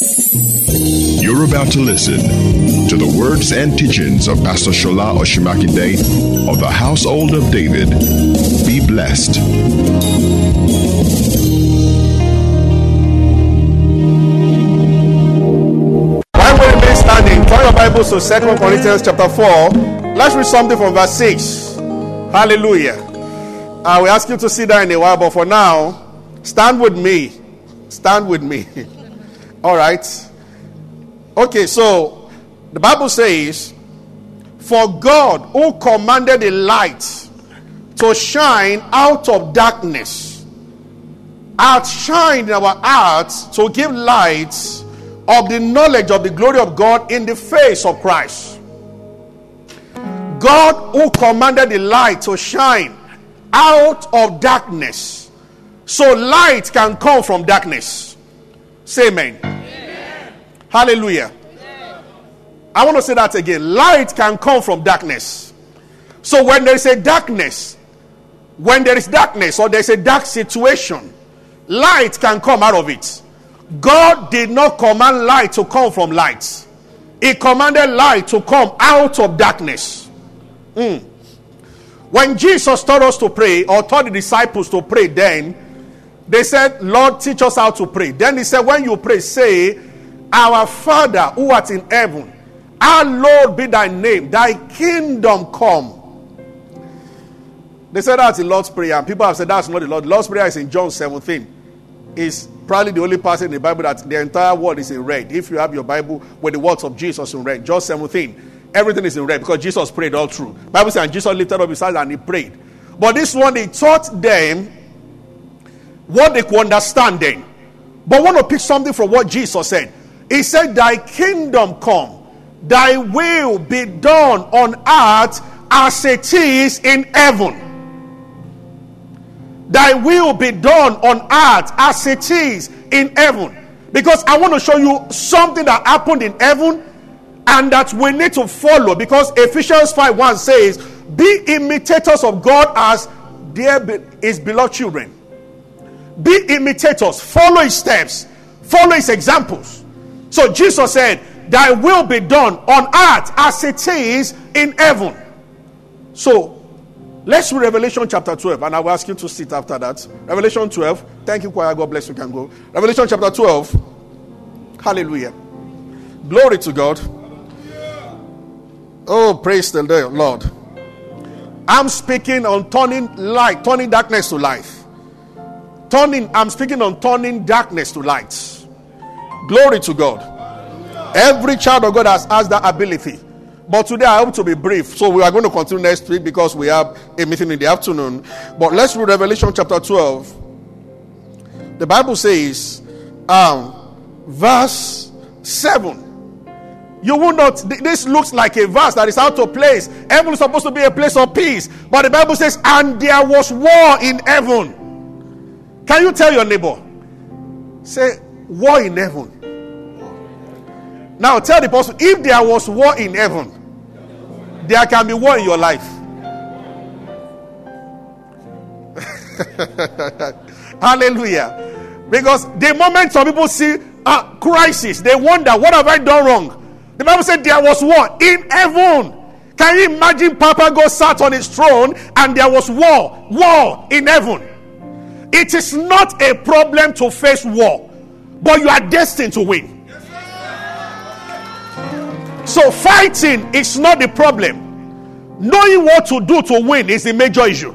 You're about to listen to the words and teachings of Pastor Shola Osunmakinde of the Household of David. Be blessed. While we remain standing, turn your Bibles to 2 Corinthians chapter 4. Let's read something from verse 6. Hallelujah. I will ask you to sit down in a while, but for now, stand with me. Stand with me. All right. Okay, so the Bible says, For God who commanded the light to shine out of darkness, outshine in our hearts to give light of the knowledge of the glory of God in the face of Christ. God who commanded the light to shine out of darkness so light can come from darkness. Say amen. amen. Hallelujah. Amen. I want to say that again. Light can come from darkness. So when there is a darkness, when there is darkness or there is a dark situation, light can come out of it. God did not command light to come from light. He commanded light to come out of darkness. Mm. When Jesus taught us to pray, or taught the disciples to pray, then they said, Lord, teach us how to pray. Then he said, When you pray, say, Our Father who art in heaven, our Lord be thy name, thy kingdom come. They said that's the Lord's Prayer, and people have said that's not the Lord. The Lord's Prayer is in John 17. It's probably the only passage in the Bible that the entire word is in red. If you have your Bible with the words of Jesus in red, John 17, everything is in red because Jesus prayed all through. Bible says, and Jesus lifted up his eyes and he prayed. But this one, he taught them what they could understand then. But I want to pick something from what Jesus said. He said, Thy kingdom come, thy will be done on earth as it is in heaven. Thy will be done on earth as it is in heaven. Because I want to show you something that happened in heaven and that we need to follow. Because Ephesians 5 1 says, Be imitators of God as dear his beloved children. Be imitators, follow his steps, follow his examples. So Jesus said, Thy will be done on earth as it is in heaven. So let's read Revelation chapter 12, and I will ask you to sit after that. Revelation 12. Thank you, choir. God bless you. Can go. Revelation chapter 12. Hallelujah. Glory to God. Oh, praise the Lord. I'm speaking on turning light, turning darkness to life turning i'm speaking on turning darkness to light. Glory to god. Every child of god has has that ability. But today i hope to be brief. So we are going to continue next week because we have a meeting in the afternoon. But let's read revelation chapter 12 the bible says um verse 7 you will not this looks like a verse that is out of place. Heaven is supposed to be a place of peace. But the bible says and there was war in heaven can you tell your neighbor? Say, war in heaven. Now tell the person if there was war in heaven, there can be war in your life. Hallelujah. Because the moment some people see a crisis, they wonder, what have I done wrong? The Bible said there was war in heaven. Can you imagine Papa God sat on his throne and there was war, war in heaven? It is not a problem to face war, but you are destined to win. So, fighting is not the problem. Knowing what to do to win is the major issue.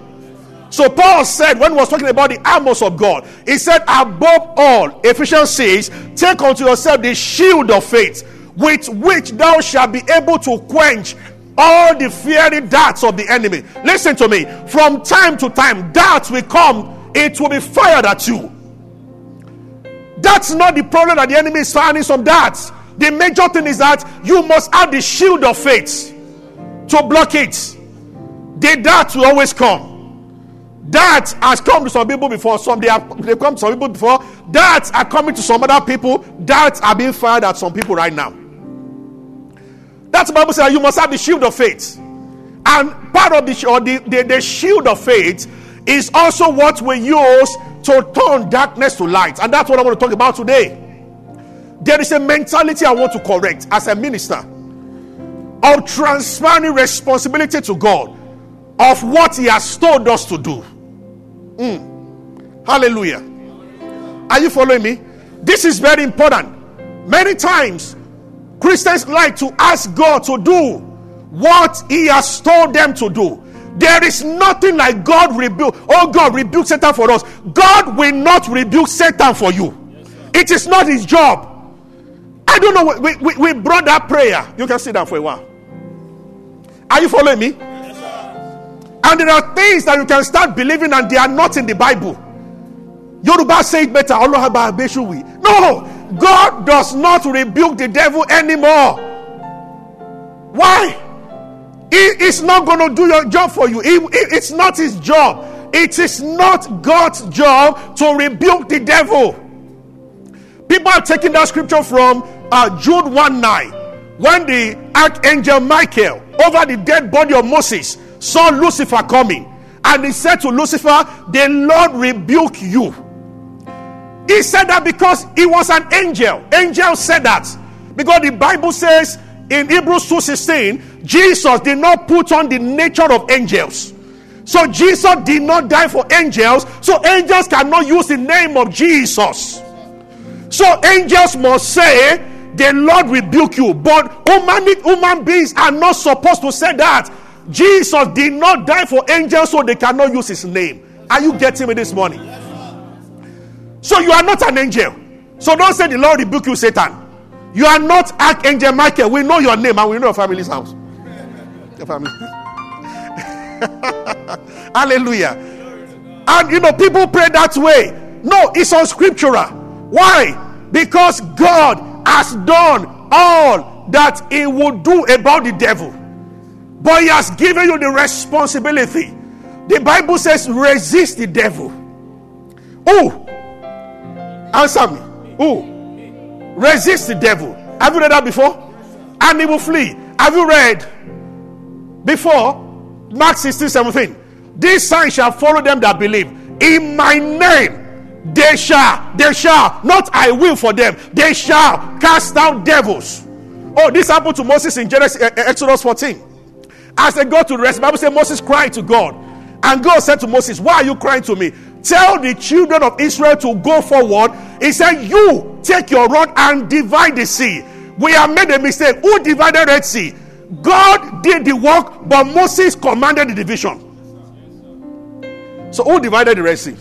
So, Paul said, when he was talking about the armors of God, he said, Above all, Ephesians 6, take unto yourself the shield of faith, with which thou shalt be able to quench all the fiery darts of the enemy. Listen to me. From time to time, darts will come it will be fired at you. That's not the problem that the enemy is firing some darts. The major thing is that you must have the shield of faith to block it. The dart will always come. That has come to some people before. Some they have they come to some people before. That are coming to some other people. That are being fired at some people right now. That's the Bible says you must have the shield of faith. And part of the, or the, the, the shield of faith is also what we use to turn darkness to light. And that's what I want to talk about today. there is a mentality I want to correct as a minister of transferring responsibility to God of what He has told us to do. Mm. Hallelujah. Are you following me? This is very important. Many times, Christians like to ask God to do what He has told them to do. There is nothing like God rebuke. Oh, God, rebuke Satan for us. God will not rebuke Satan for you. It is not his job. I don't know. We, we, we brought that prayer. You can sit down for a while. Are you following me? and there are things that you can start believing and they are not in the Bible. Yoruba say it better. No, God does not rebuke the devil anymore. Why? He is not going to do your job for you. It's not his job. It is not God's job to rebuke the devil. People are taking that scripture from uh, Jude 1 9. When the archangel Michael over the dead body of Moses saw Lucifer coming, and he said to Lucifer, The Lord rebuke you. He said that because he was an angel. Angel said that because the Bible says in Hebrews 2:16, Jesus did not put on the nature of angels. So Jesus did not die for angels, so angels cannot use the name of Jesus. So angels must say, The Lord rebuke you. But human, human beings are not supposed to say that. Jesus did not die for angels, so they cannot use his name. Are you getting me this morning? So you are not an angel. So don't say the Lord rebuke you, Satan. You are not Archangel Michael. We know your name and we know your family's house. Your family. Hallelujah. And you know, people pray that way. No, it's on unscriptural. Why? Because God has done all that He would do about the devil. But He has given you the responsibility. The Bible says, resist the devil. Who? Answer me. Who? Resist the devil. Have you read that before? And he will flee. Have you read before? Mark 16 17. This sign shall follow them that believe. In my name, they shall, they shall, not I will for them, they shall cast down devils. Oh, this happened to Moses in Genesis, eh, eh, Exodus 14. As they go to rest, the Bible says Moses cried to God. And God said to Moses, Why are you crying to me? Tell the children of Israel to go forward. He said, You take your rod and divide the sea. We have made a mistake. Who divided Red Sea? God did the work, but Moses commanded the division. So who divided the Red Sea?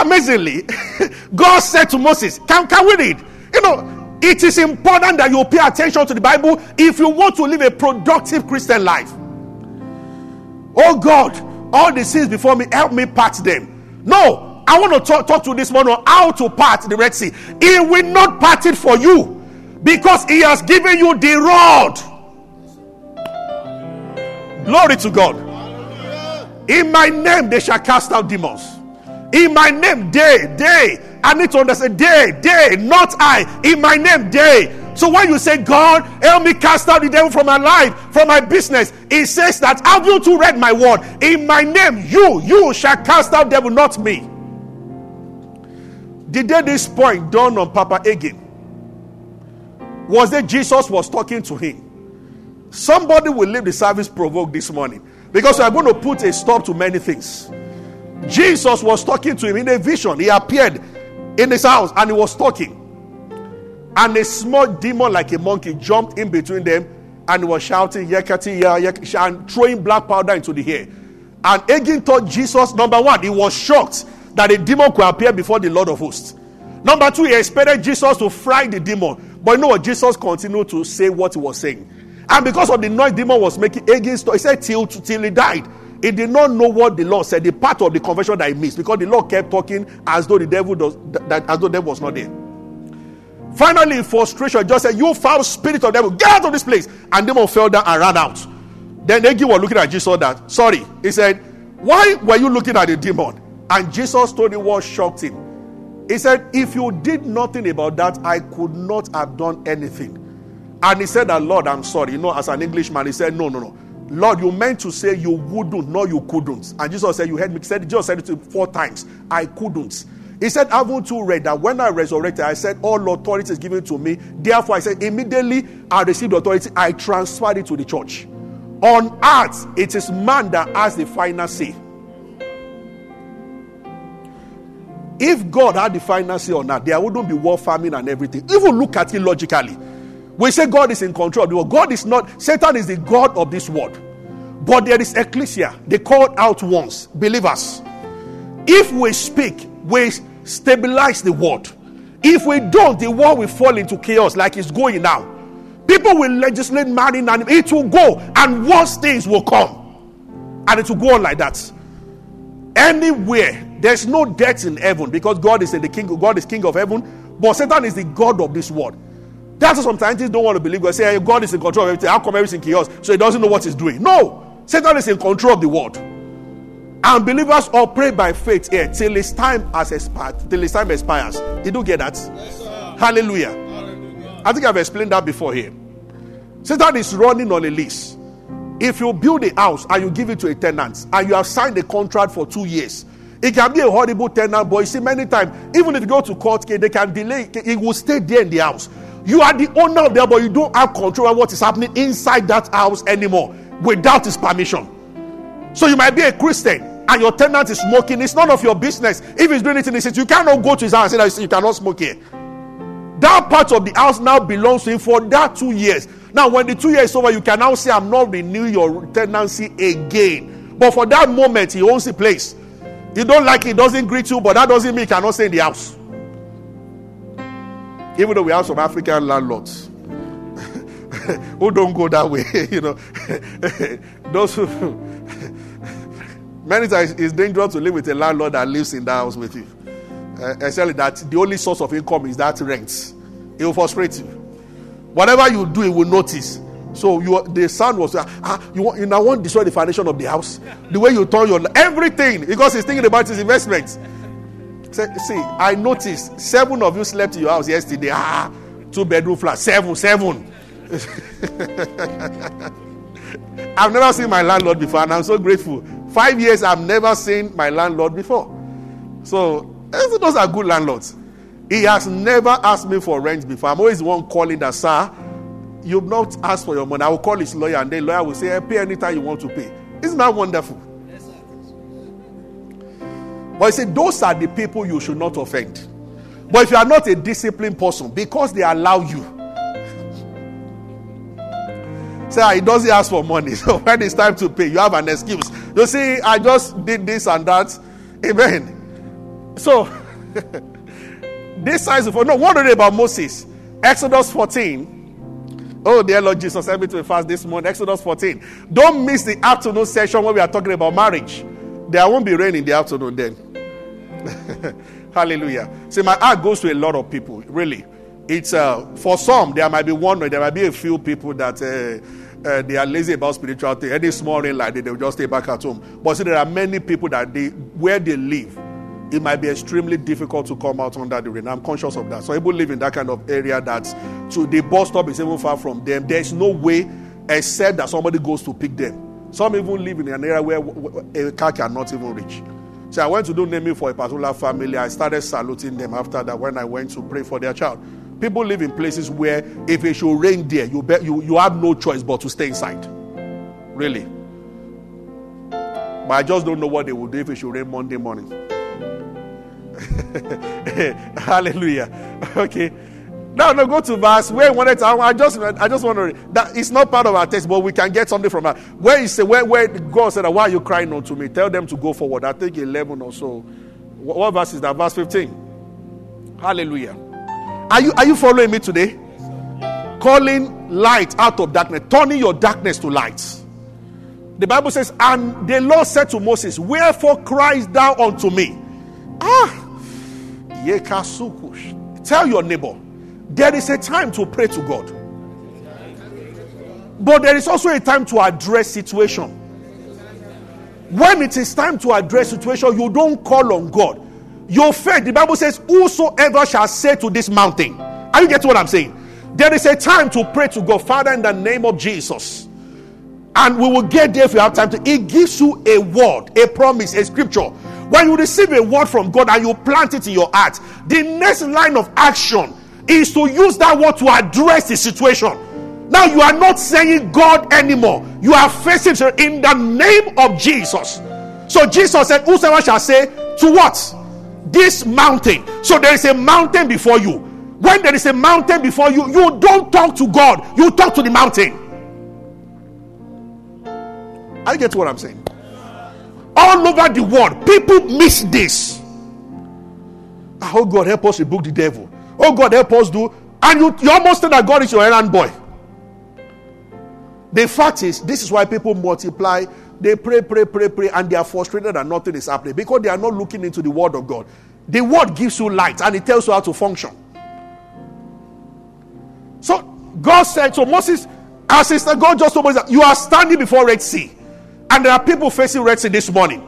Amazingly, God said to Moses, Can, can we read? You know, it is important that you pay attention to the Bible if you want to live a productive Christian life. Oh God, all the sins before me, help me part them. No, I want to talk, talk to this morning on how to part the Red Sea. He will not part it for you because He has given you the rod. Glory to God. In my name, they shall cast out demons. In my name, they, they. I need to understand they, they, not I. In my name, they. So when you say, God, help me cast out the devil from my life, from my business, it says that have you to read my word? In my name, you, you shall cast out devil, not me. The day this point dawned on Papa Hagin was that Jesus was talking to him. Somebody will leave the service provoked this morning because we are going to put a stop to many things. Jesus was talking to him in a vision. He appeared in his house and he was talking. And a small demon, like a monkey, jumped in between them and was shouting, Yekati, yeah, and throwing black powder into the air. And Hagin thought Jesus, number one, he was shocked that a demon could appear before the Lord of hosts. Number two, he expected Jesus to fry the demon. But you know what? Jesus continued to say what he was saying. And because of the noise demon was making against, he said till, till he died. He did not know what the Lord said, the part of the convention that he missed, because the Lord kept talking as though the devil does that as though the devil was not there. Finally, in frustration, just said, You foul spirit of devil, get out of this place. And demon fell down and ran out. Then Egi was looking at Jesus that, sorry. He said, Why were you looking at the demon? And Jesus told him what shocked him. He said, If you did nothing about that, I could not have done anything. And he said that, Lord, I'm sorry. You know, as an Englishman, he said, No, no, no. Lord, you meant to say you wouldn't, no, you couldn't. And Jesus said, You heard me. He Said, Jesus said it four times. I couldn't. He said, Haven't you read that when I resurrected, I said, All authority is given to me. Therefore, I said, Immediately I received authority, I transferred it to the church. On earth, it is man that has the final say. If God had the final say on earth, there wouldn't be war, famine, and everything. Even look at it logically. We say God is in control of the world. God is not, Satan is the God of this world. But there is ecclesia, they called out once, believers. If we speak, we stabilize the world. If we don't, the world will fall into chaos like it's going now. People will legislate marrying and it will go, and worse things will come. And it will go on like that. Anywhere, there's no death in heaven because God is the king, God is king of heaven, but Satan is the God of this world. That's why some scientists don't want to believe God. Say, hey, God is in control of everything. How come everything chaos? So he doesn't know what he's doing. No, Satan is in control of the world. And believers operate by faith here till his time has expired. Till his time expires. Did you get that? Yes, Hallelujah. Hallelujah. I think I've explained that before here. Satan is running on a lease. If you build a house and you give it to a tenant and you have signed a contract for two years, it can be a horrible tenant, but you see, many times, even if you go to court, they can delay, it will stay there in the house. You are the owner of the house, but you don't have control of what is happening inside that house anymore without his permission. So you might be a Christian and your tenant is smoking. It's none of your business. If he's doing it in the city, you cannot go to his house and say that you cannot smoke here. That part of the house now belongs to him for that two years. Now, when the two years is over, you can now say, I'm not renewing your tenancy again. But for that moment, he owns the place. You don't like it, doesn't greet you, but that doesn't mean he cannot stay in the house. Even though we have some African landlords who don't go that way, you know. Those who many times it's dangerous to live with a landlord that lives in that house with you. Uh, especially that the only source of income is that rent. It will frustrate you. Whatever you do, it will notice. So you, the son was ah, you want you now want to destroy the foundation of the house, the way you turn your everything because he's thinking about his investments. See, I noticed seven of you slept in your house yesterday. Ah, two bedroom flat, seven, seven. I've never seen my landlord before, and I'm so grateful. Five years, I've never seen my landlord before. So those are good landlords. He has never asked me for rent before. I'm always one calling that, sir, you've not asked for your money. I will call his lawyer, and the lawyer will say, hey, pay anytime you want to pay. Isn't that wonderful? But he said, those are the people you should not offend. But if you are not a disciplined person, because they allow you, say ah, he doesn't ask for money. So when it's time to pay, you have an excuse. You see, I just did this and that. Amen. So this size of no, what about Moses? Exodus 14. Oh, dear Lord Jesus, help me to fast this morning. Exodus 14. Don't miss the afternoon session when we are talking about marriage. There won't be rain in the afternoon then. Hallelujah. See, my heart goes to a lot of people, really. It's uh, for some, there might be one there might be a few people that uh, uh, they are lazy about spiritual things. Any small rain like that, they'll just stay back at home. But see, there are many people that they where they live, it might be extremely difficult to come out under the rain. I'm conscious of that. So people live in that kind of area that to the bus stop is even far from them. There's no way except that somebody goes to pick them. Some even live in an area where a car cannot even reach. So I went to do naming for a particular family. I started saluting them after that when I went to pray for their child. People live in places where if it should rain there, you, bet, you, you have no choice but to stay inside. Really. But I just don't know what they will do if it should rain Monday morning. Hallelujah. Okay. Now, no, go to verse where wanted to. I just, I just want to. That it's not part of our text, but we can get something from that. Where is where, where God said, "Why are you crying unto me?" Tell them to go forward. I think eleven or so. What, what verse is that? Verse fifteen. Hallelujah. Are you are you following me today? Calling light out of darkness, turning your darkness to light. The Bible says, and the Lord said to Moses, Wherefore cries thou unto me? Ah, Tell your neighbor there is a time to pray to God. But there is also a time to address situation. When it is time to address situation, you don't call on God. Your faith, the Bible says, Whosoever shall say to this mountain. Are you getting what I'm saying? There is a time to pray to God, Father, in the name of Jesus. And we will get there if you have time to. It gives you a word, a promise, a scripture. When you receive a word from God and you plant it in your heart, the next line of action is to use that word to address the situation. Now you are not saying God anymore. You are facing in the name of Jesus. So Jesus said, Whosoever shall say to what? This mountain. So there is a mountain before you. When there is a mountain before you, you don't talk to God, you talk to the mountain. I get what I'm saying. All over the world, people miss this. Oh God, help us rebuke the devil. Oh God, help us do. And you, you almost think that God is your errand boy. The fact is, this is why people multiply. They pray, pray, pray, pray, and they are frustrated and nothing is happening because they are not looking into the word of God. The word gives you light and it tells you how to function. So God said, so Moses, our God just told Moses, you are standing before Red Sea, and there are people facing Red Sea this morning.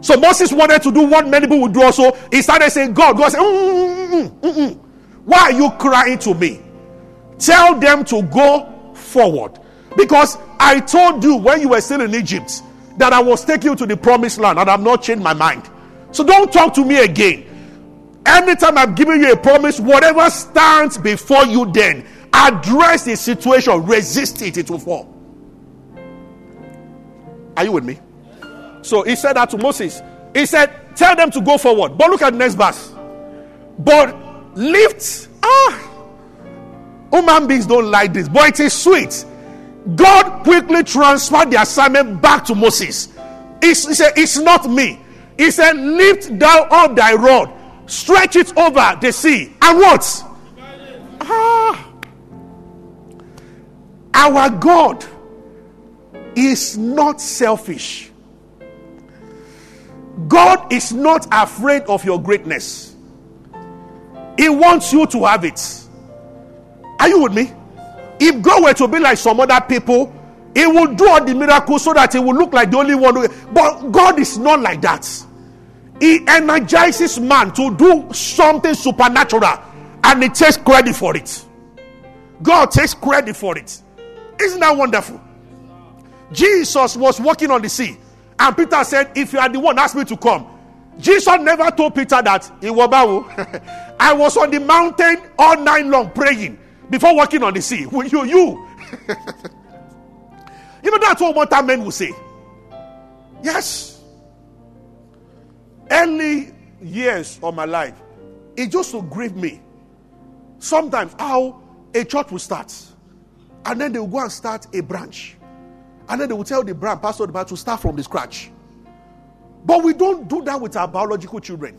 So Moses wanted to do what many people would do also. He started saying, God, God said, mm, mm, mm, mm, mm. why are you crying to me? Tell them to go forward. Because I told you when you were still in Egypt that I was taking you to the promised land and I've not changed my mind. So don't talk to me again. Anytime I'm giving you a promise, whatever stands before you, then address the situation, resist it, it will fall. Are you with me? So he said that to Moses. He said, Tell them to go forward. But look at the next verse. But lift. Ah, human beings don't like this, but it is sweet God quickly transferred the assignment back to Moses. He, said, It's not me. He said, Lift thou up thy rod, stretch it over the sea, and what? Ah. Our God is not selfish. God is not afraid of your greatness. He wants you to have it. Are you with me? If God were to be like some other people, He would do all the miracles so that He would look like the only one. Who, but God is not like that. He energizes man to do something supernatural and He takes credit for it. God takes credit for it. Isn't that wonderful? Jesus was walking on the sea, and Peter said, If you are the one, ask me to come. Jesus never told Peter that, I was on the mountain all night long praying before walking on the sea. You, you. you know, that's what mortal men will say. Yes. Early years of my life, it just to grieve me. Sometimes how a church will start, and then they will go and start a branch, and then they will tell the branch, pastor, branch to start from the scratch. But we don't do that with our biological children.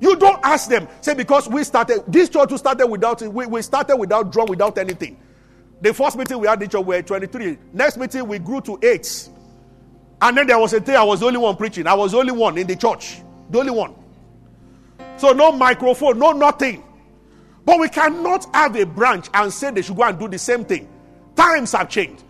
You don't ask them. Say, because we started, this church we started without, we, we started without drum, without anything. The first meeting we had in church were 23. Next meeting we grew to 8. And then there was a day I was the only one preaching. I was the only one in the church. The only one. So no microphone, no nothing. But we cannot have a branch and say they should go and do the same thing. Times have changed.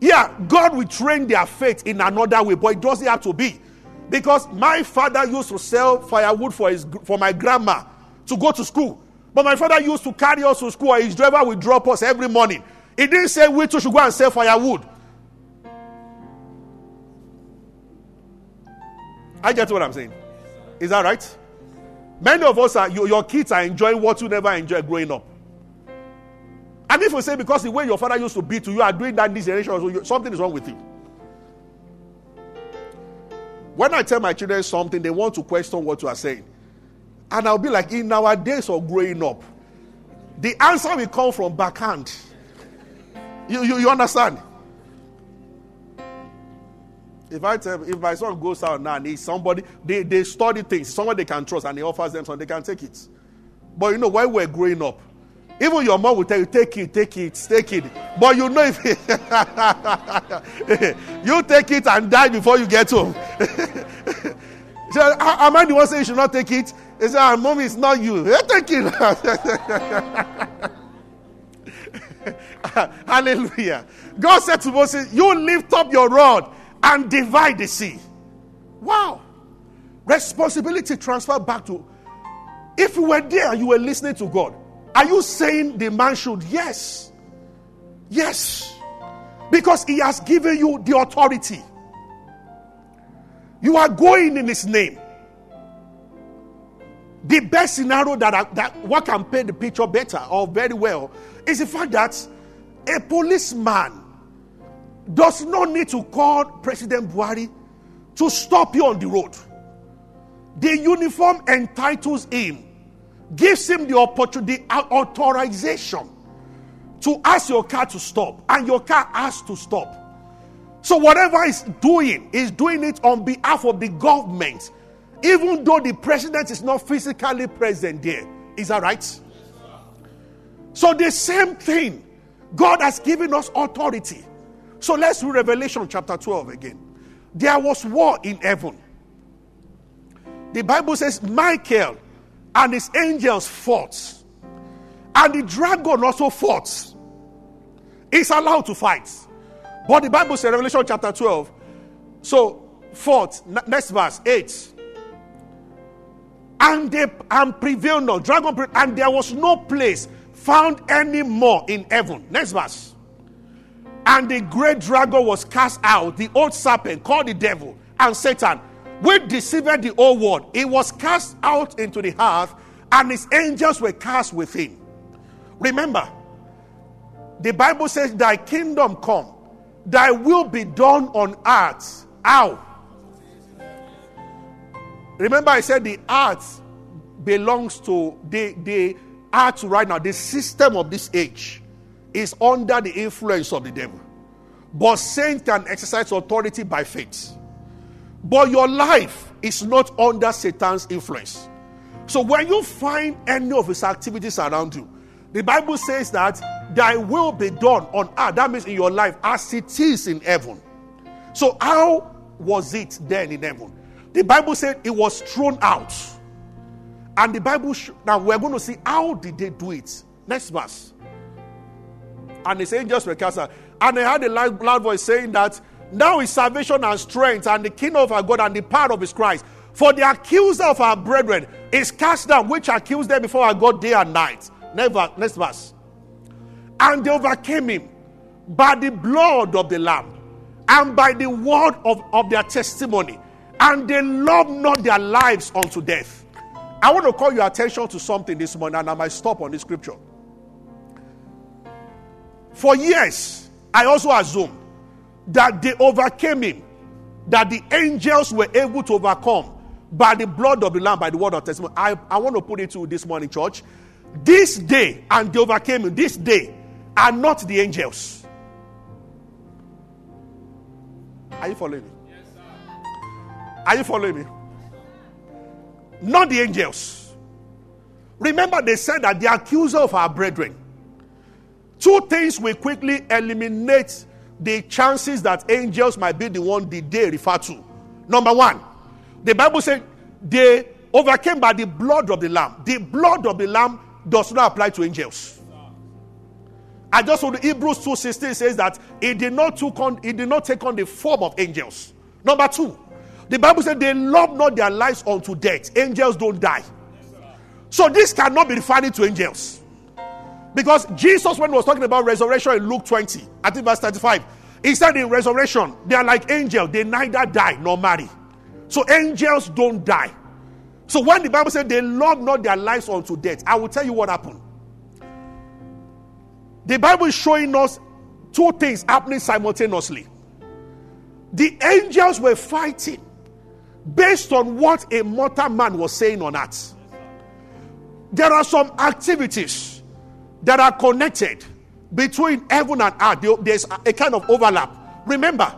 Yeah, God will train their faith in another way, but it doesn't have to be. Because my father used to sell firewood for, his, for my grandma to go to school. But my father used to carry us to school, and his driver would drop us every morning. He didn't say we too should go and sell firewood. I get what I'm saying. Is that right? Many of us are, your kids are enjoying what you never enjoyed growing up. And if you say because the way your father used to be to you are doing that this generation, so something is wrong with you. When I tell my children something, they want to question what you are saying. And I'll be like, in our days of growing up, the answer will come from backhand. You, you, you understand? If I tell if my son goes out now and he's somebody, they, they study things, someone they can trust, and he offers them something, they can take it. But you know, while we're growing up, even your mom will tell you, take it, take it, take it. But you know if you take it and die before you get home. so, am I the one saying you should not take it? He said, ah, mom, it's not you. take it. Hallelujah. God said to Moses, You lift up your rod and divide the sea. Wow. Responsibility transferred back to. If you were there, you were listening to God. Are you saying the man should? Yes. Yes. Because he has given you the authority. You are going in his name. The best scenario that, I, that what can paint the picture better or very well is the fact that a policeman does not need to call President Buhari to stop you on the road. The uniform entitles him, gives him the opportunity, authorization to ask your car to stop, and your car has to stop. So, whatever he's doing, is doing it on behalf of the government, even though the president is not physically present there. Is that right? So, the same thing, God has given us authority. So, let's read Revelation chapter 12 again. There was war in heaven. The Bible says Michael and his angels fought. And the dragon also fought. He's allowed to fight. But the Bible says, Revelation chapter 12. So, fought. Next verse, 8. And they and prevailed not. Dragon prevailed, and there was no place found any more in heaven. Next verse. And the great dragon was cast out, the old serpent called the devil and Satan, which deceived the whole world. He was cast out into the earth, and his angels were cast with him. Remember, the Bible says, Thy kingdom come, thy will be done on earth. How? Remember, I said the earth belongs to the, the earth right now, the system of this age is under the influence of the devil. But saints can exercise authority by faith. But your life is not under Satan's influence. So when you find any of his activities around you, the Bible says that thy will be done on earth. That means in your life as it is in heaven. So how was it then in heaven? The Bible said it was thrown out. And the Bible, sh- now we're going to see how did they do it. Next verse and his angels were cast out. And I heard a loud voice saying that now is salvation and strength and the kingdom of our God and the power of his Christ. For the accuser of our brethren is cast down, which accused them before our God day and night. Never, next verse. And they overcame him by the blood of the Lamb and by the word of, of their testimony. And they loved not their lives unto death. I want to call your attention to something this morning, and I might stop on this scripture. For years, I also assumed that they overcame him, that the angels were able to overcome by the blood of the Lamb, by the word of testimony. I, I want to put it to this morning, church. This day, and they overcame him, this day are not the angels. Are you following me? Yes, are you following me? Not the angels. Remember, they said that the accuser of our brethren Two things will quickly eliminate the chances that angels might be the one the day refer to. Number one, the Bible said they overcame by the blood of the Lamb. The blood of the Lamb does not apply to angels. I just want Hebrews 2:16 says that it did not took on it did not take on the form of angels. Number two, the Bible said they love not their lives unto death. Angels don't die. So this cannot be referring to angels. Because Jesus, when he was talking about resurrection in Luke 20, I think verse 35, he said in resurrection, they are like angels, they neither die nor marry. So angels don't die. So when the Bible said they love not their lives unto death, I will tell you what happened. The Bible is showing us two things happening simultaneously. The angels were fighting based on what a mortal man was saying on earth. There are some activities that are connected between heaven and earth. There's a kind of overlap. Remember,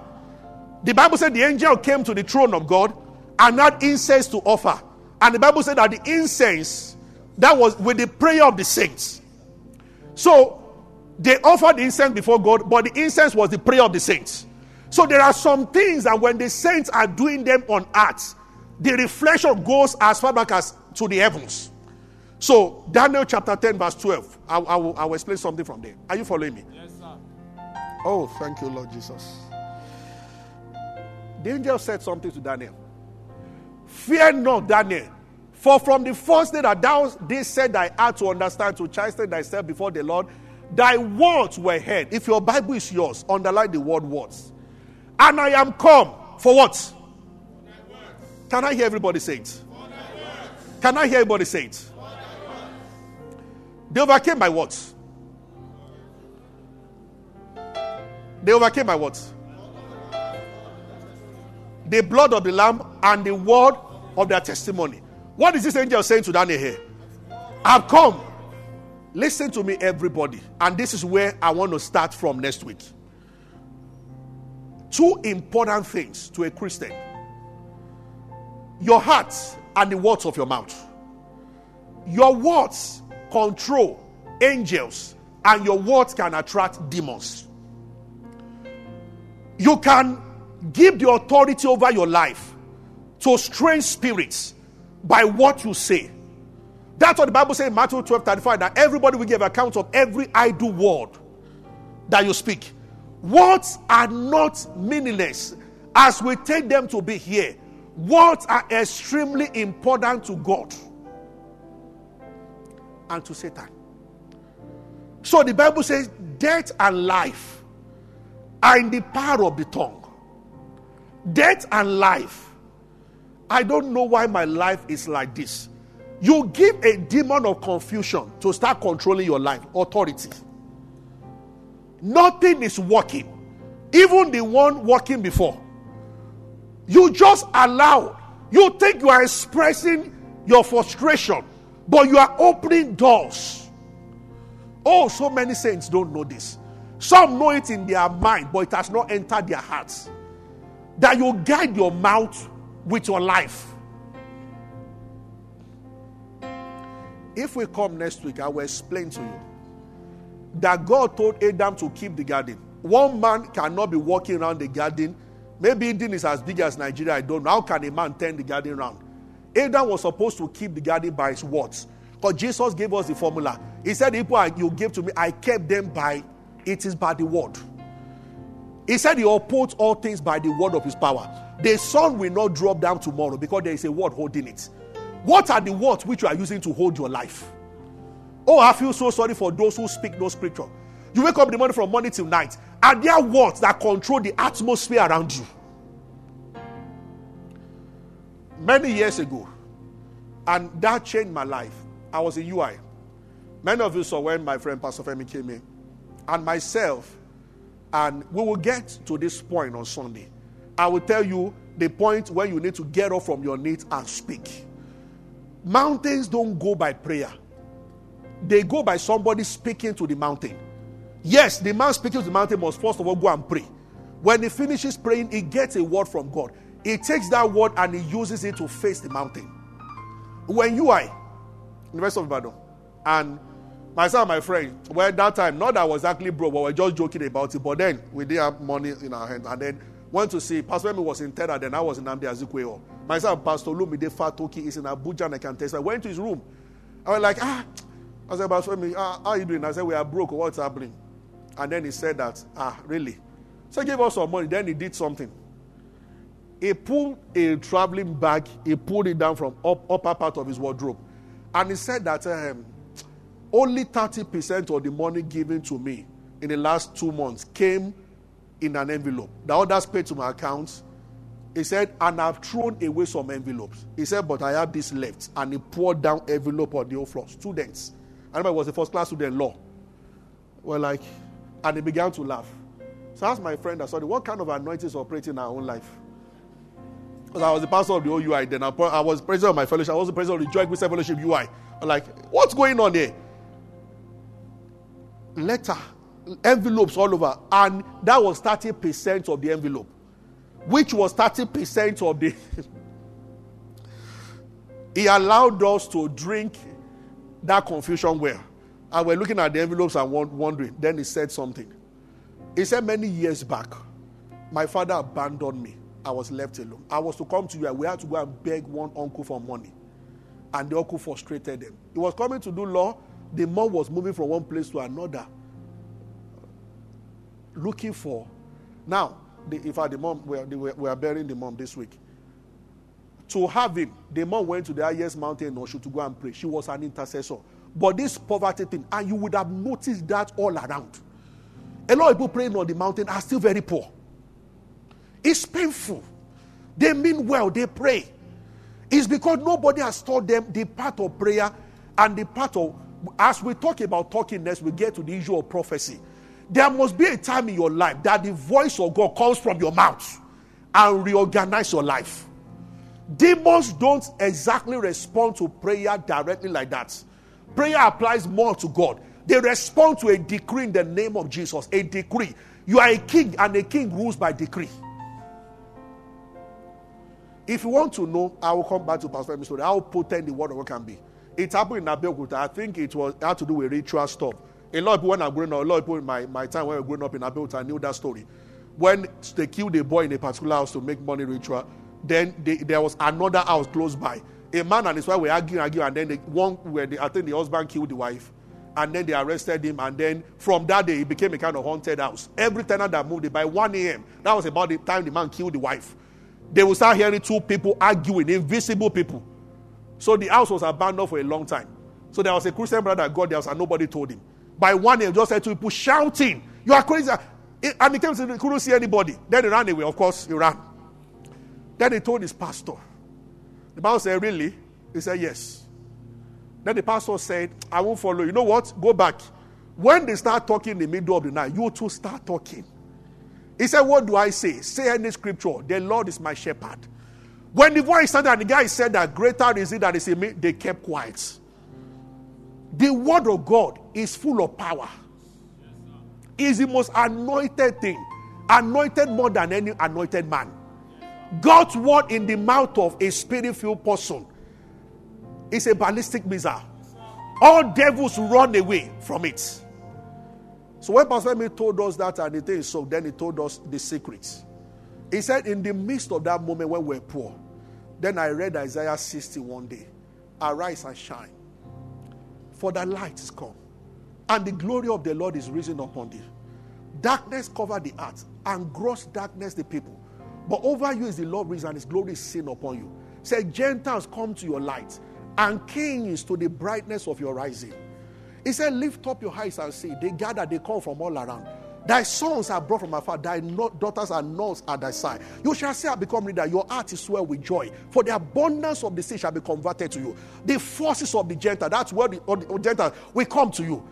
the Bible said the angel came to the throne of God and had incense to offer. And the Bible said that the incense that was with the prayer of the saints. So they offered incense before God, but the incense was the prayer of the saints. So there are some things that when the saints are doing them on earth, the reflection goes as far back as to the heavens. So, Daniel chapter 10, verse 12. I, I, will, I will explain something from there. Are you following me? Yes, sir. Oh, thank you, Lord Jesus. The angel said something to Daniel. Fear not, Daniel. For from the first day that thou they said thy heart to understand, to chasten thyself before the Lord, thy words were heard. If your Bible is yours, underline the word words. And I am come for what? Can I hear everybody say it? Can I hear everybody say it? They overcame by what? They overcame by what? The blood of the Lamb and the word of their testimony. What is this angel saying to Daniel here? I've come. Listen to me, everybody. And this is where I want to start from next week. Two important things to a Christian your heart and the words of your mouth. Your words control angels, and your words can attract demons. You can give the authority over your life to strange spirits by what you say. That's what the Bible says in Matthew 12 35 that everybody will give account of every idle word that you speak. Words are not meaningless as we take them to be here. Words are extremely important to God and to Satan. So the Bible says, death and life are in the power of the tongue. Death and life. I don't know why my life is like this. You give a demon of confusion to start controlling your life, authority. Nothing is working. Even the one working before. You just allow. You think you are expressing your frustration, but you are opening doors. Oh, so many saints don't know this. Some know it in their mind, but it has not entered their hearts. That you guide your mouth with your life. If we come next week, I will explain to you that God told Adam to keep the garden. One man cannot be walking around the garden. Maybe Eden is as big as Nigeria, I don't know. How can a man turn the garden around? Adam was supposed to keep the garden by his words. Because Jesus gave us the formula. He said, The people you gave to me, I kept them by it is by the word. He said he upholds all things by the word of his power. The sun will not drop down tomorrow because there is a word holding it. What are the words which you are using to hold your life? Oh, I feel so sorry for those who speak no scripture. You wake up in the morning from morning till night. Are there words that control the atmosphere around you? Many years ago, and that changed my life. I was a UI. Many of you saw when my friend Pastor Femi came in, and myself, and we will get to this point on Sunday. I will tell you the point where you need to get up from your knees and speak. Mountains don't go by prayer, they go by somebody speaking to the mountain. Yes, the man speaking to the mountain must first of all go and pray. When he finishes praying, he gets a word from God. He takes that word and he uses it to face the mountain. When you are in the rest of Ibadan, and myself and my friend, well, that time, not that I was actually broke, but we were just joking about it. But then we didn't have money in our hands. And then went to see Pastor Femi was in Tedder, then I was in Nnamdi Azikiwe. Myself, Pastor Lumide Fatoki is in Abuja and I can test. I went to his room. I was like, ah, I said, Pastor Femi, ah, how are you doing? I said, we are broke. What's happening? And then he said that, ah, really? So he gave us some money. Then he did something. He pulled a traveling bag, he pulled it down from up, upper part of his wardrobe. And he said that um, only 30% of the money given to me in the last two months came in an envelope. The others paid to my account. He said, and I've thrown away some envelopes. He said, but I have this left. And he poured down envelope on the whole floor. Students. I remember it was the first class student law. Well, like, and he began to laugh. So I asked my friend, I said, what kind of anointing is operating in our own life? Because I was the pastor of the OUI then. I was president of my fellowship. I was the president of the Joy Christian Fellowship UI. I'm like, what's going on there? Letter, envelopes all over. And that was 30% of the envelope, which was 30% of the. he allowed us to drink that confusion well. And we're looking at the envelopes and wondering. Then he said something. He said, Many years back, my father abandoned me. I was left alone. I was to come to you. We had to go and beg one uncle for money. And the uncle frustrated them. He was coming to do law. The mom was moving from one place to another, looking for. Now, the, in fact, the mom, we are, we are burying the mom this week. To have him, the mom went to the highest mountain in Oshu to go and pray. She was an intercessor. But this poverty thing, and you would have noticed that all around. A lot of people praying on the mountain are still very poor. It's painful. They mean well, they pray. It's because nobody has taught them the part of prayer and the part of, as we talk about talking next, we get to the issue of prophecy. There must be a time in your life that the voice of God comes from your mouth and reorganize your life. Demons don't exactly respond to prayer directly like that. Prayer applies more to God. They respond to a decree in the name of Jesus. A decree. You are a king, and a king rules by decree. If you want to know, I will come back to Pastor Femi's story. How potent the word of God can be. It happened in Abeokuta. I think it was it had to do with ritual stuff. A lot of people when I growing up, a lot of people in my, my time when I was growing up in Abeokuta knew that story. When they killed a boy in a particular house to make money ritual, then they, there was another house close by. A man and his wife were arguing, arguing, and then the one where the, I think the husband killed the wife, and then they arrested him, and then from that day it became a kind of haunted house. Every tenant that moved it by 1 a.m. That was about the time the man killed the wife. They will start hearing two people arguing, invisible people. So the house was abandoned for a long time. So there was a Christian brother that got there, and nobody told him. By 1 a.m., just said two people shouting, "You are crazy!" And he came to, he couldn't see anybody. Then he ran away. Of course, he ran. Then he told his pastor. The Bible said, Really? He said, Yes. Then the pastor said, I won't follow. You know what? Go back. When they start talking in the middle of the night, you too start talking. He said, What do I say? Say any scripture. The Lord is my shepherd. When the voice started and the guy said that greater is it that is in me, they kept quiet. The word of God is full of power. Is the most anointed thing. Anointed more than any anointed man. God's word in the mouth of a spirit filled person is a ballistic missile. All devils run away from it. So when Pastor Femi told us that and the thing so, then he told us the secrets. He said, in the midst of that moment when we're poor, then I read Isaiah 60 one day. Arise and shine, for the light is come, and the glory of the Lord is risen upon thee. Darkness covered the earth, and gross darkness the people. But over you is the Lord risen, and his glory is seen upon you. Say, Gentiles come to your light, and kings to the brightness of your rising. He said, Lift up your eyes and see. They gather, they come from all around. Thy sons are brought from afar, thy daughters and nuns at thy side. You shall say, I become leader. Your heart is swelled with joy, for the abundance of the sea shall be converted to you. The forces of the Gentile, that's where the, the Gentile will come to you.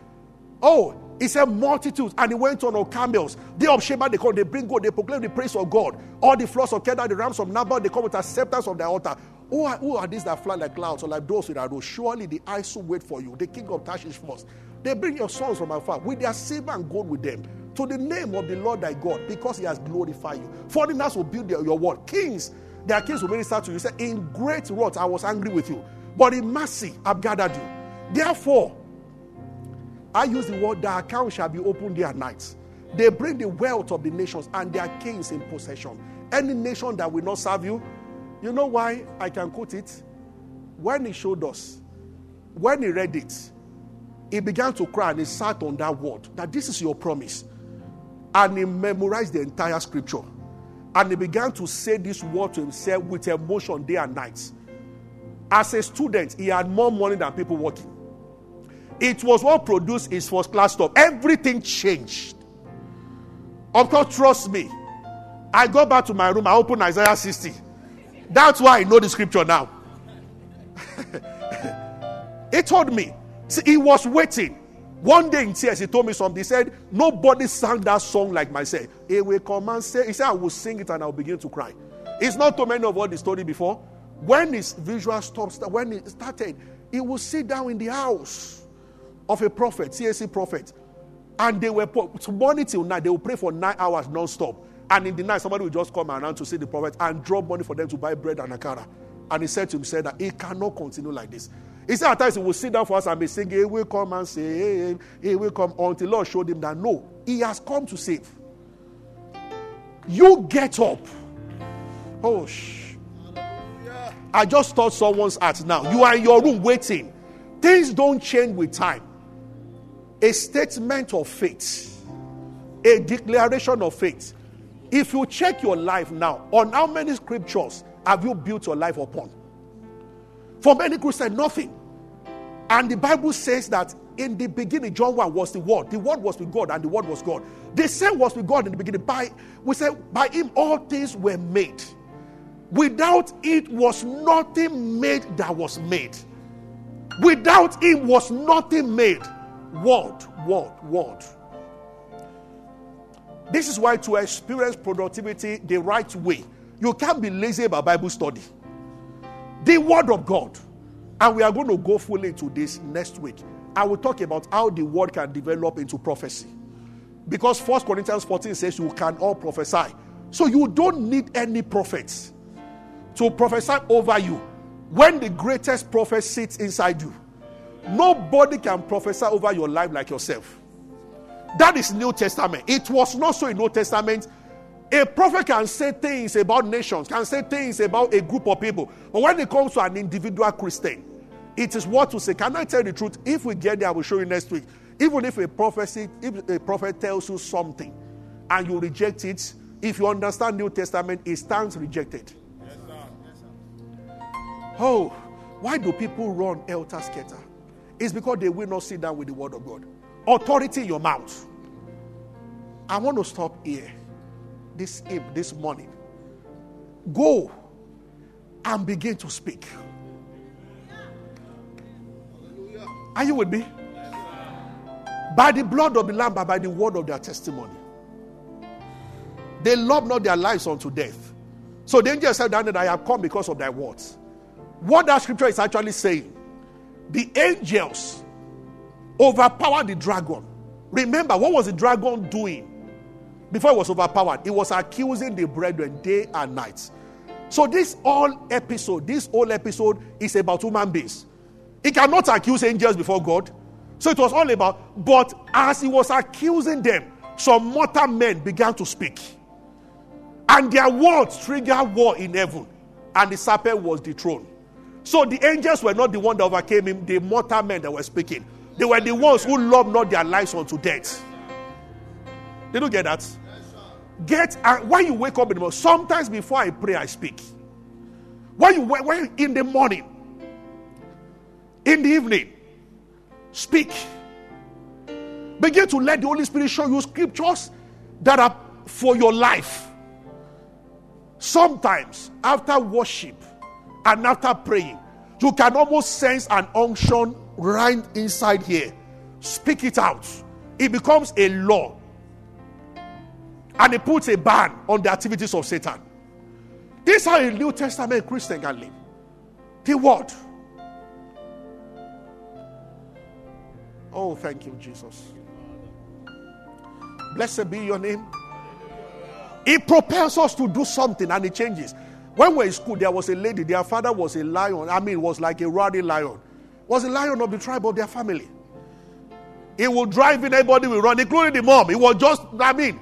Oh, he said multitudes, and he went on on camels. They of Sheba, they come, they bring God, they proclaim the praise of God. All the flocks of Kedar, the rams of Nabal, they come with acceptance of the altar. Who are, who are these that fly like clouds or like those with arrows? Surely the eyes will wait for you, the king of Tarshish first. They bring your sons from afar with their silver and gold with them to the name of the Lord thy God because he has glorified you. Foreigners will build their, your word. Kings, their kings will minister to you. Say, In great wrath I was angry with you, but in mercy I've gathered you. Therefore, I use the word, the account shall be opened day and night. They bring the wealth of the nations and their kings in possession. Any nation that will not serve you, you know why I can quote it? When he showed us, when he read it, he began to cry and he sat on that word that this is your promise. And he memorized the entire scripture. And he began to say this word to himself with emotion day and night. As a student, he had more money than people working. It was what produced his first class stuff. Everything changed. Of course, trust me. I go back to my room, I open Isaiah 60. That's why I know the scripture now. he told me, see, he was waiting. One day in tears, he told me something. He said, Nobody sang that song like myself. He will come and say, He said, I will sing it and I'll begin to cry. It's not too many of all the story before. When his visual stops, when he started, he will sit down in the house of a prophet, CAC prophet. And they were from morning till night, they will pray for nine hours non-stop. And in the night, somebody will just come around to see the prophet and drop money for them to buy bread and akara. And he said to himself that it cannot continue like this. He said at times he will sit down for us and be singing, He will come and say, He will come until Lord showed him that no, He has come to save. You get up. Oh, shh. I just thought someone's at now. You are in your room waiting. Things don't change with time a statement of faith, a declaration of faith. If you check your life now, on how many scriptures have you built your life upon? For many Christians, nothing. And the Bible says that in the beginning, John 1 was the Word. The Word was with God, and the Word was God. The same was with God in the beginning. By we say, by Him all things were made. Without it was nothing made that was made. Without him was nothing made. Word, word, word. This is why to experience productivity the right way, you can't be lazy about Bible study. The Word of God. And we are going to go fully into this next week. I will talk about how the Word can develop into prophecy. Because First Corinthians 14 says you can all prophesy. So you don't need any prophets to prophesy over you when the greatest prophet sits inside you. Nobody can prophesy over your life like yourself. That is New Testament. It was not so in Old Testament. A prophet can say things about nations, can say things about a group of people. But when it comes to an individual Christian, it is what to say. Can I tell the truth? If we get there, I will show you next week. Even if a prophecy, if a prophet tells you something and you reject it, if you understand New Testament, it stands rejected. Yes, sir. Yes, sir. Oh, why do people run elter skelter? It's because they will not sit down with the word of God. Authority in your mouth. I want to stop here this eve, this morning. Go and begin to speak. Are you with me? By the blood of the Lamb, by the word of their testimony. They love not their lives unto death. So the angel said, Daniel, I have come because of thy words. What that scripture is actually saying, the angels overpowered the dragon. Remember, what was the dragon doing before it was overpowered? It was accusing the brethren day and night. So this whole episode, this whole episode is about human beings. He cannot accuse angels before God. So it was all about, but as he was accusing them, some mortal men began to speak. And their words triggered war in heaven. And the serpent was dethroned. So the angels were not the one that overcame him, the mortal men that were speaking. They were the ones who loved not their lives unto death. They don't get that. Get uh, when you wake up in the morning. Sometimes before I pray, I speak. Why you when in the morning, in the evening, speak. Begin to let the Holy Spirit show you scriptures that are for your life. Sometimes, after worship and after praying, you can almost sense an unction right inside here. Speak it out. It becomes a law. And it puts a ban on the activities of Satan. This is how a New Testament Christian can live. The word. Oh, thank you, Jesus. Blessed be your name. It propels us to do something and it changes. When we were in school, there was a lady, their father was a lion. I mean, it was like a rowdy lion. Was a lion of the tribe of their family. It would drive in, everybody will run, including the mom. It was just, I mean,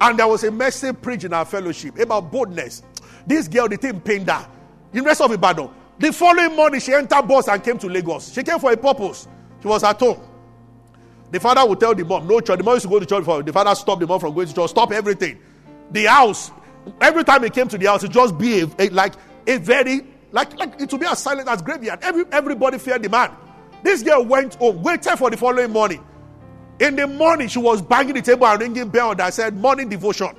and there was a message preached in our fellowship about boldness. This girl, the thing pained her. University of Ibadan. The following morning, she entered bus and came to Lagos. She came for a purpose. She was at home. The father would tell the mom, no church. The mom used to go to church before. The father stopped the mom from going to church. Stop everything the house, every time he came to the house, it just be a, eh, like a very, like, like it will be as silent as graveyard. Every, everybody feared the man. This girl went home, waited for the following morning. In the morning, she was banging the table and ringing bell that said, Morning devotion.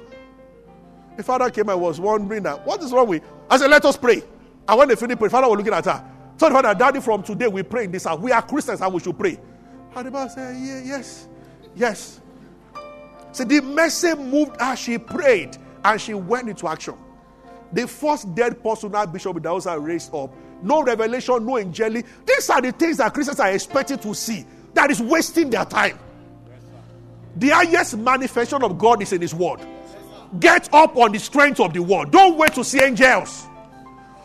The father came and was wondering that, what is wrong with I said, Let us pray. And when they finished praying, the father was looking at her. Told the father, Daddy, from today we pray in this house. We are Christians and we should pray. And the man said, Yeah, yes, yes. See, the message moved her. She prayed and she went into action. The first dead person that Bishop Idahosa raised up. No revelation, no angelic. These are the things that Christians are expected to see. That is wasting their time. The highest manifestation of God is in His Word. Get up on the strength of the Word. Don't wait to see angels.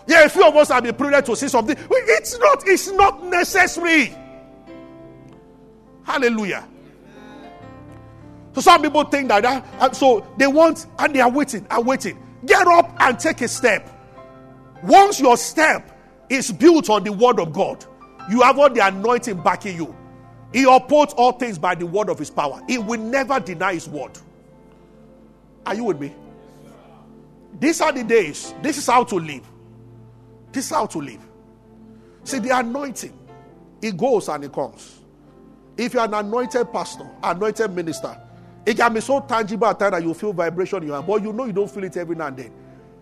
Yeah, a few of us have been privileged to see something. It's not, it's not necessary. Hallelujah. So some people think that, that so they want and they are waiting and waiting. Get up and take a step. Once your step is built on the word of God, you have all the anointing backing you. He upholds all things by the word of his power. He will never deny his word. Are you with me? These are the days. This is how to live. This is how to live. See, the anointing, it goes and it comes. If you're an anointed pastor, anointed minister, it can be so tangible at times that you feel vibration in your hand, but you know you don't feel it every now and then.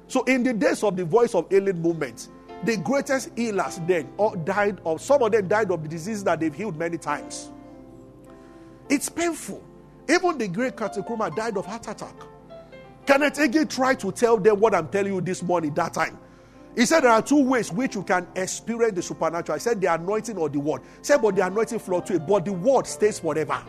So, in the days of the Voice of Healing movement, the greatest healers then all died of some of them died of the diseases that they've healed many times. It's painful. Even the great Kathryn died of heart attack. Kenneth Hagin tried to tell them what I'm telling you this morning, that time. He said there are two ways which you can experience the supernatural. I said the anointing or the word. He said, but the anointing fluctuates, but the word stays forever.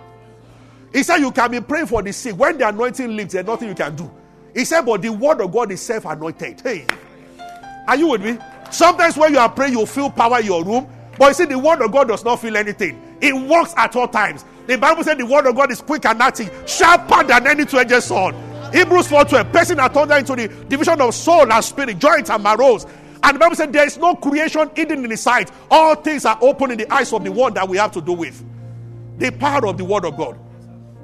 He said you can be praying for the sick. When the anointing leaves, there's nothing you can do. He said, but the word of God is self-anointed. Hey, are you with me? Sometimes when you are praying, you feel power in your room. But you see, the word of God does not feel anything. It works at all times. The Bible said the word of God is quick and active, sharper than any two-edged sword. Hebrews 4:12, person that turned into the division of soul and spirit, joints and marrows. And the Bible said there is no creation hidden in the sight. All things are open in the eyes of the one that we have to do with. The power of the word of God.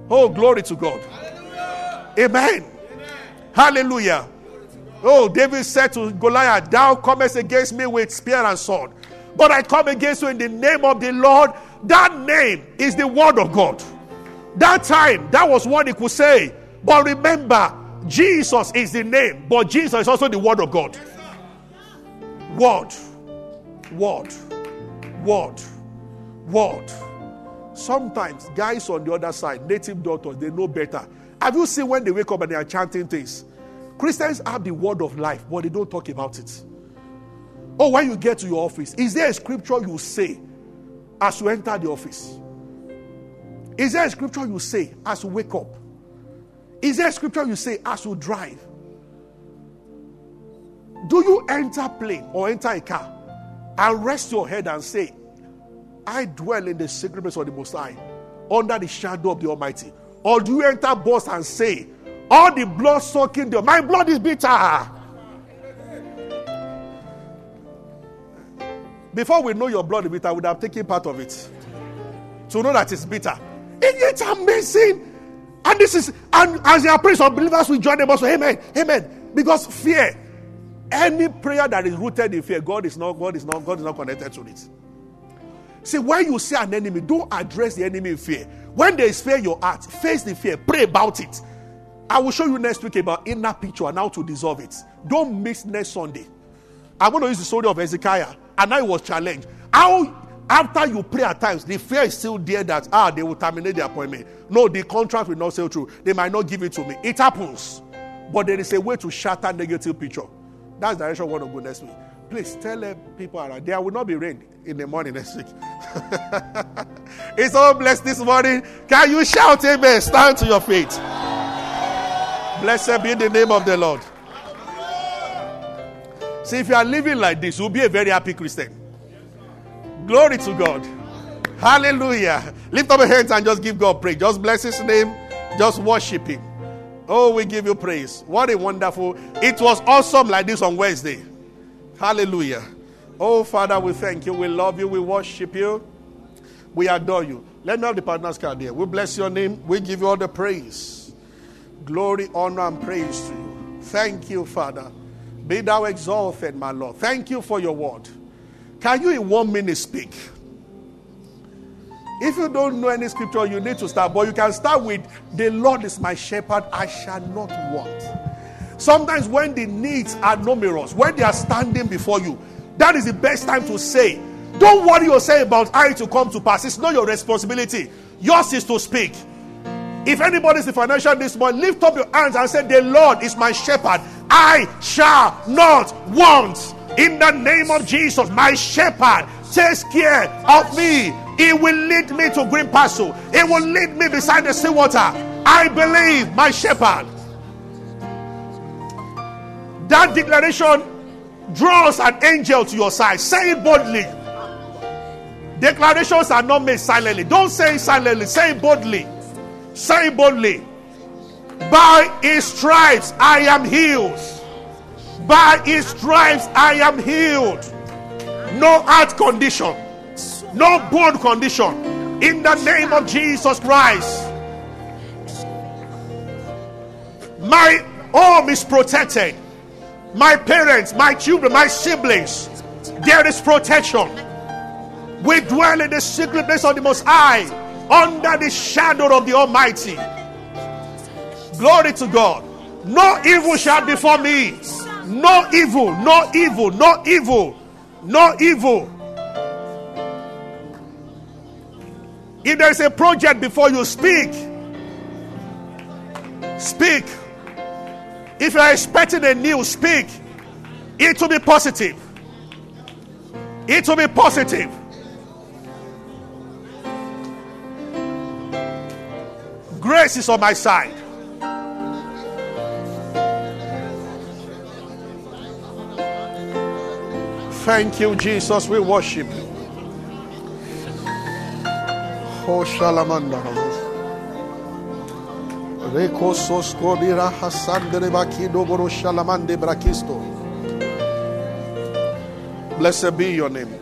Oh, glory to God. Hallelujah. Amen. Amen. Hallelujah. Oh, David said to Goliath, Thou comest against me with spear and sword, but I come against you in the name of the Lord. That name is the word of God. That time, that was what he could say. But remember, Jesus is the name, but Jesus is also the word of God. Word, word, word, word. Sometimes guys on the other side, native doctors, they know better. Have you seen when they wake up and they are chanting things? Christians have the word of life, but they don't talk about it. Oh, when you get to your office, is there a scripture you say as you enter the office? Is there a scripture you say as you wake up? Is there a scripture you say as you drive? Do you enter plane or enter a car and rest your head and say, I dwell in the secret place of the Most High, under the shadow of the Almighty? Or do you enter bus and say, all the blood sucking there, my blood is bitter. Before we know your blood is bitter, would have taken part of it to know that it's bitter. It's amazing. And this is, and as are praying, some believers will join them also. Amen. Amen. Because fear, any prayer that is rooted in fear, God is not, God is not, God is not connected to it. See, when you see an enemy, don't address the enemy in fear. When there is fear in your heart, face the fear, pray about it. I will show you next week about inner picture and how to dissolve it. Don't miss next Sunday. I'm going to use the story of Hezekiah, and he was challenged. How, after you pray at times, the fear is still there that, ah, they will terminate the appointment. No, the contract will not sell through. They might not give it to me. It happens. But there is a way to shatter negative picture. That's the direction I want to go next week. Please tell the people around. There will not be rain in the morning next week. it's all blessed this morning. Can you shout amen? Stand to your feet. Blessed be the name of the Lord. See, if you are living like this, you'll be a very happy Christian. Glory to God. Hallelujah. Lift up your hands and just give God praise. Just bless his name. Just worship him. Oh, we give you praise. What a wonderful. It was awesome like this on Wednesday. Hallelujah. Oh, Father, we thank you. We love you. We worship you. We adore you. Let me have the partner's card here. We bless your name. We give you all the praise. Glory, honor, and praise to you. Thank you, Father. Be thou exalted, my Lord. Thank you for your word. Can you in one minute speak? If you don't know any scripture, you need to start. But you can start with, The Lord is my shepherd, I shall not want. Sometimes when the needs are numerous, when they are standing before you, that is the best time to say, Don't worry yourself about how to come to pass. It's not your responsibility. Yours is to speak. If anybody is the financial this morning, lift up your hands and say, The Lord is my shepherd. I shall not want. In the name of Jesus, my shepherd takes care of me. He will lead me to green pasture. He will lead me beside the sea water. I believe my shepherd. That declaration draws an angel to your side. Say it boldly. Declarations are not made silently. Don't say silently. Say boldly. Say boldly. By his stripes I am healed. By his stripes I am healed. No heart condition, no bone condition. In the name of Jesus Christ. My home is protected. My parents, my children, my siblings, there is protection. We dwell in the secret place of the Most High, under the shadow of the Almighty. Glory to God. No evil shall befall me. No evil, no evil, no evil, no evil. If there is a project before you, speak. Speak. If you are expecting a new speak. It will be positive. It will be positive. Grace is on my side. Thank you, Jesus. We worship you. Oh, Shalamanda. Blessed be your name.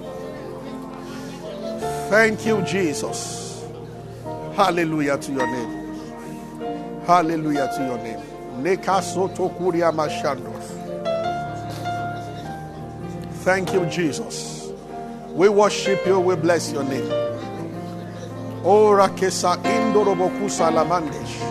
Thank you, Jesus. Hallelujah to your name. Hallelujah to your name. Thank you, Jesus. We worship you. We bless your name. Ora kesa indoroboku salamandesh.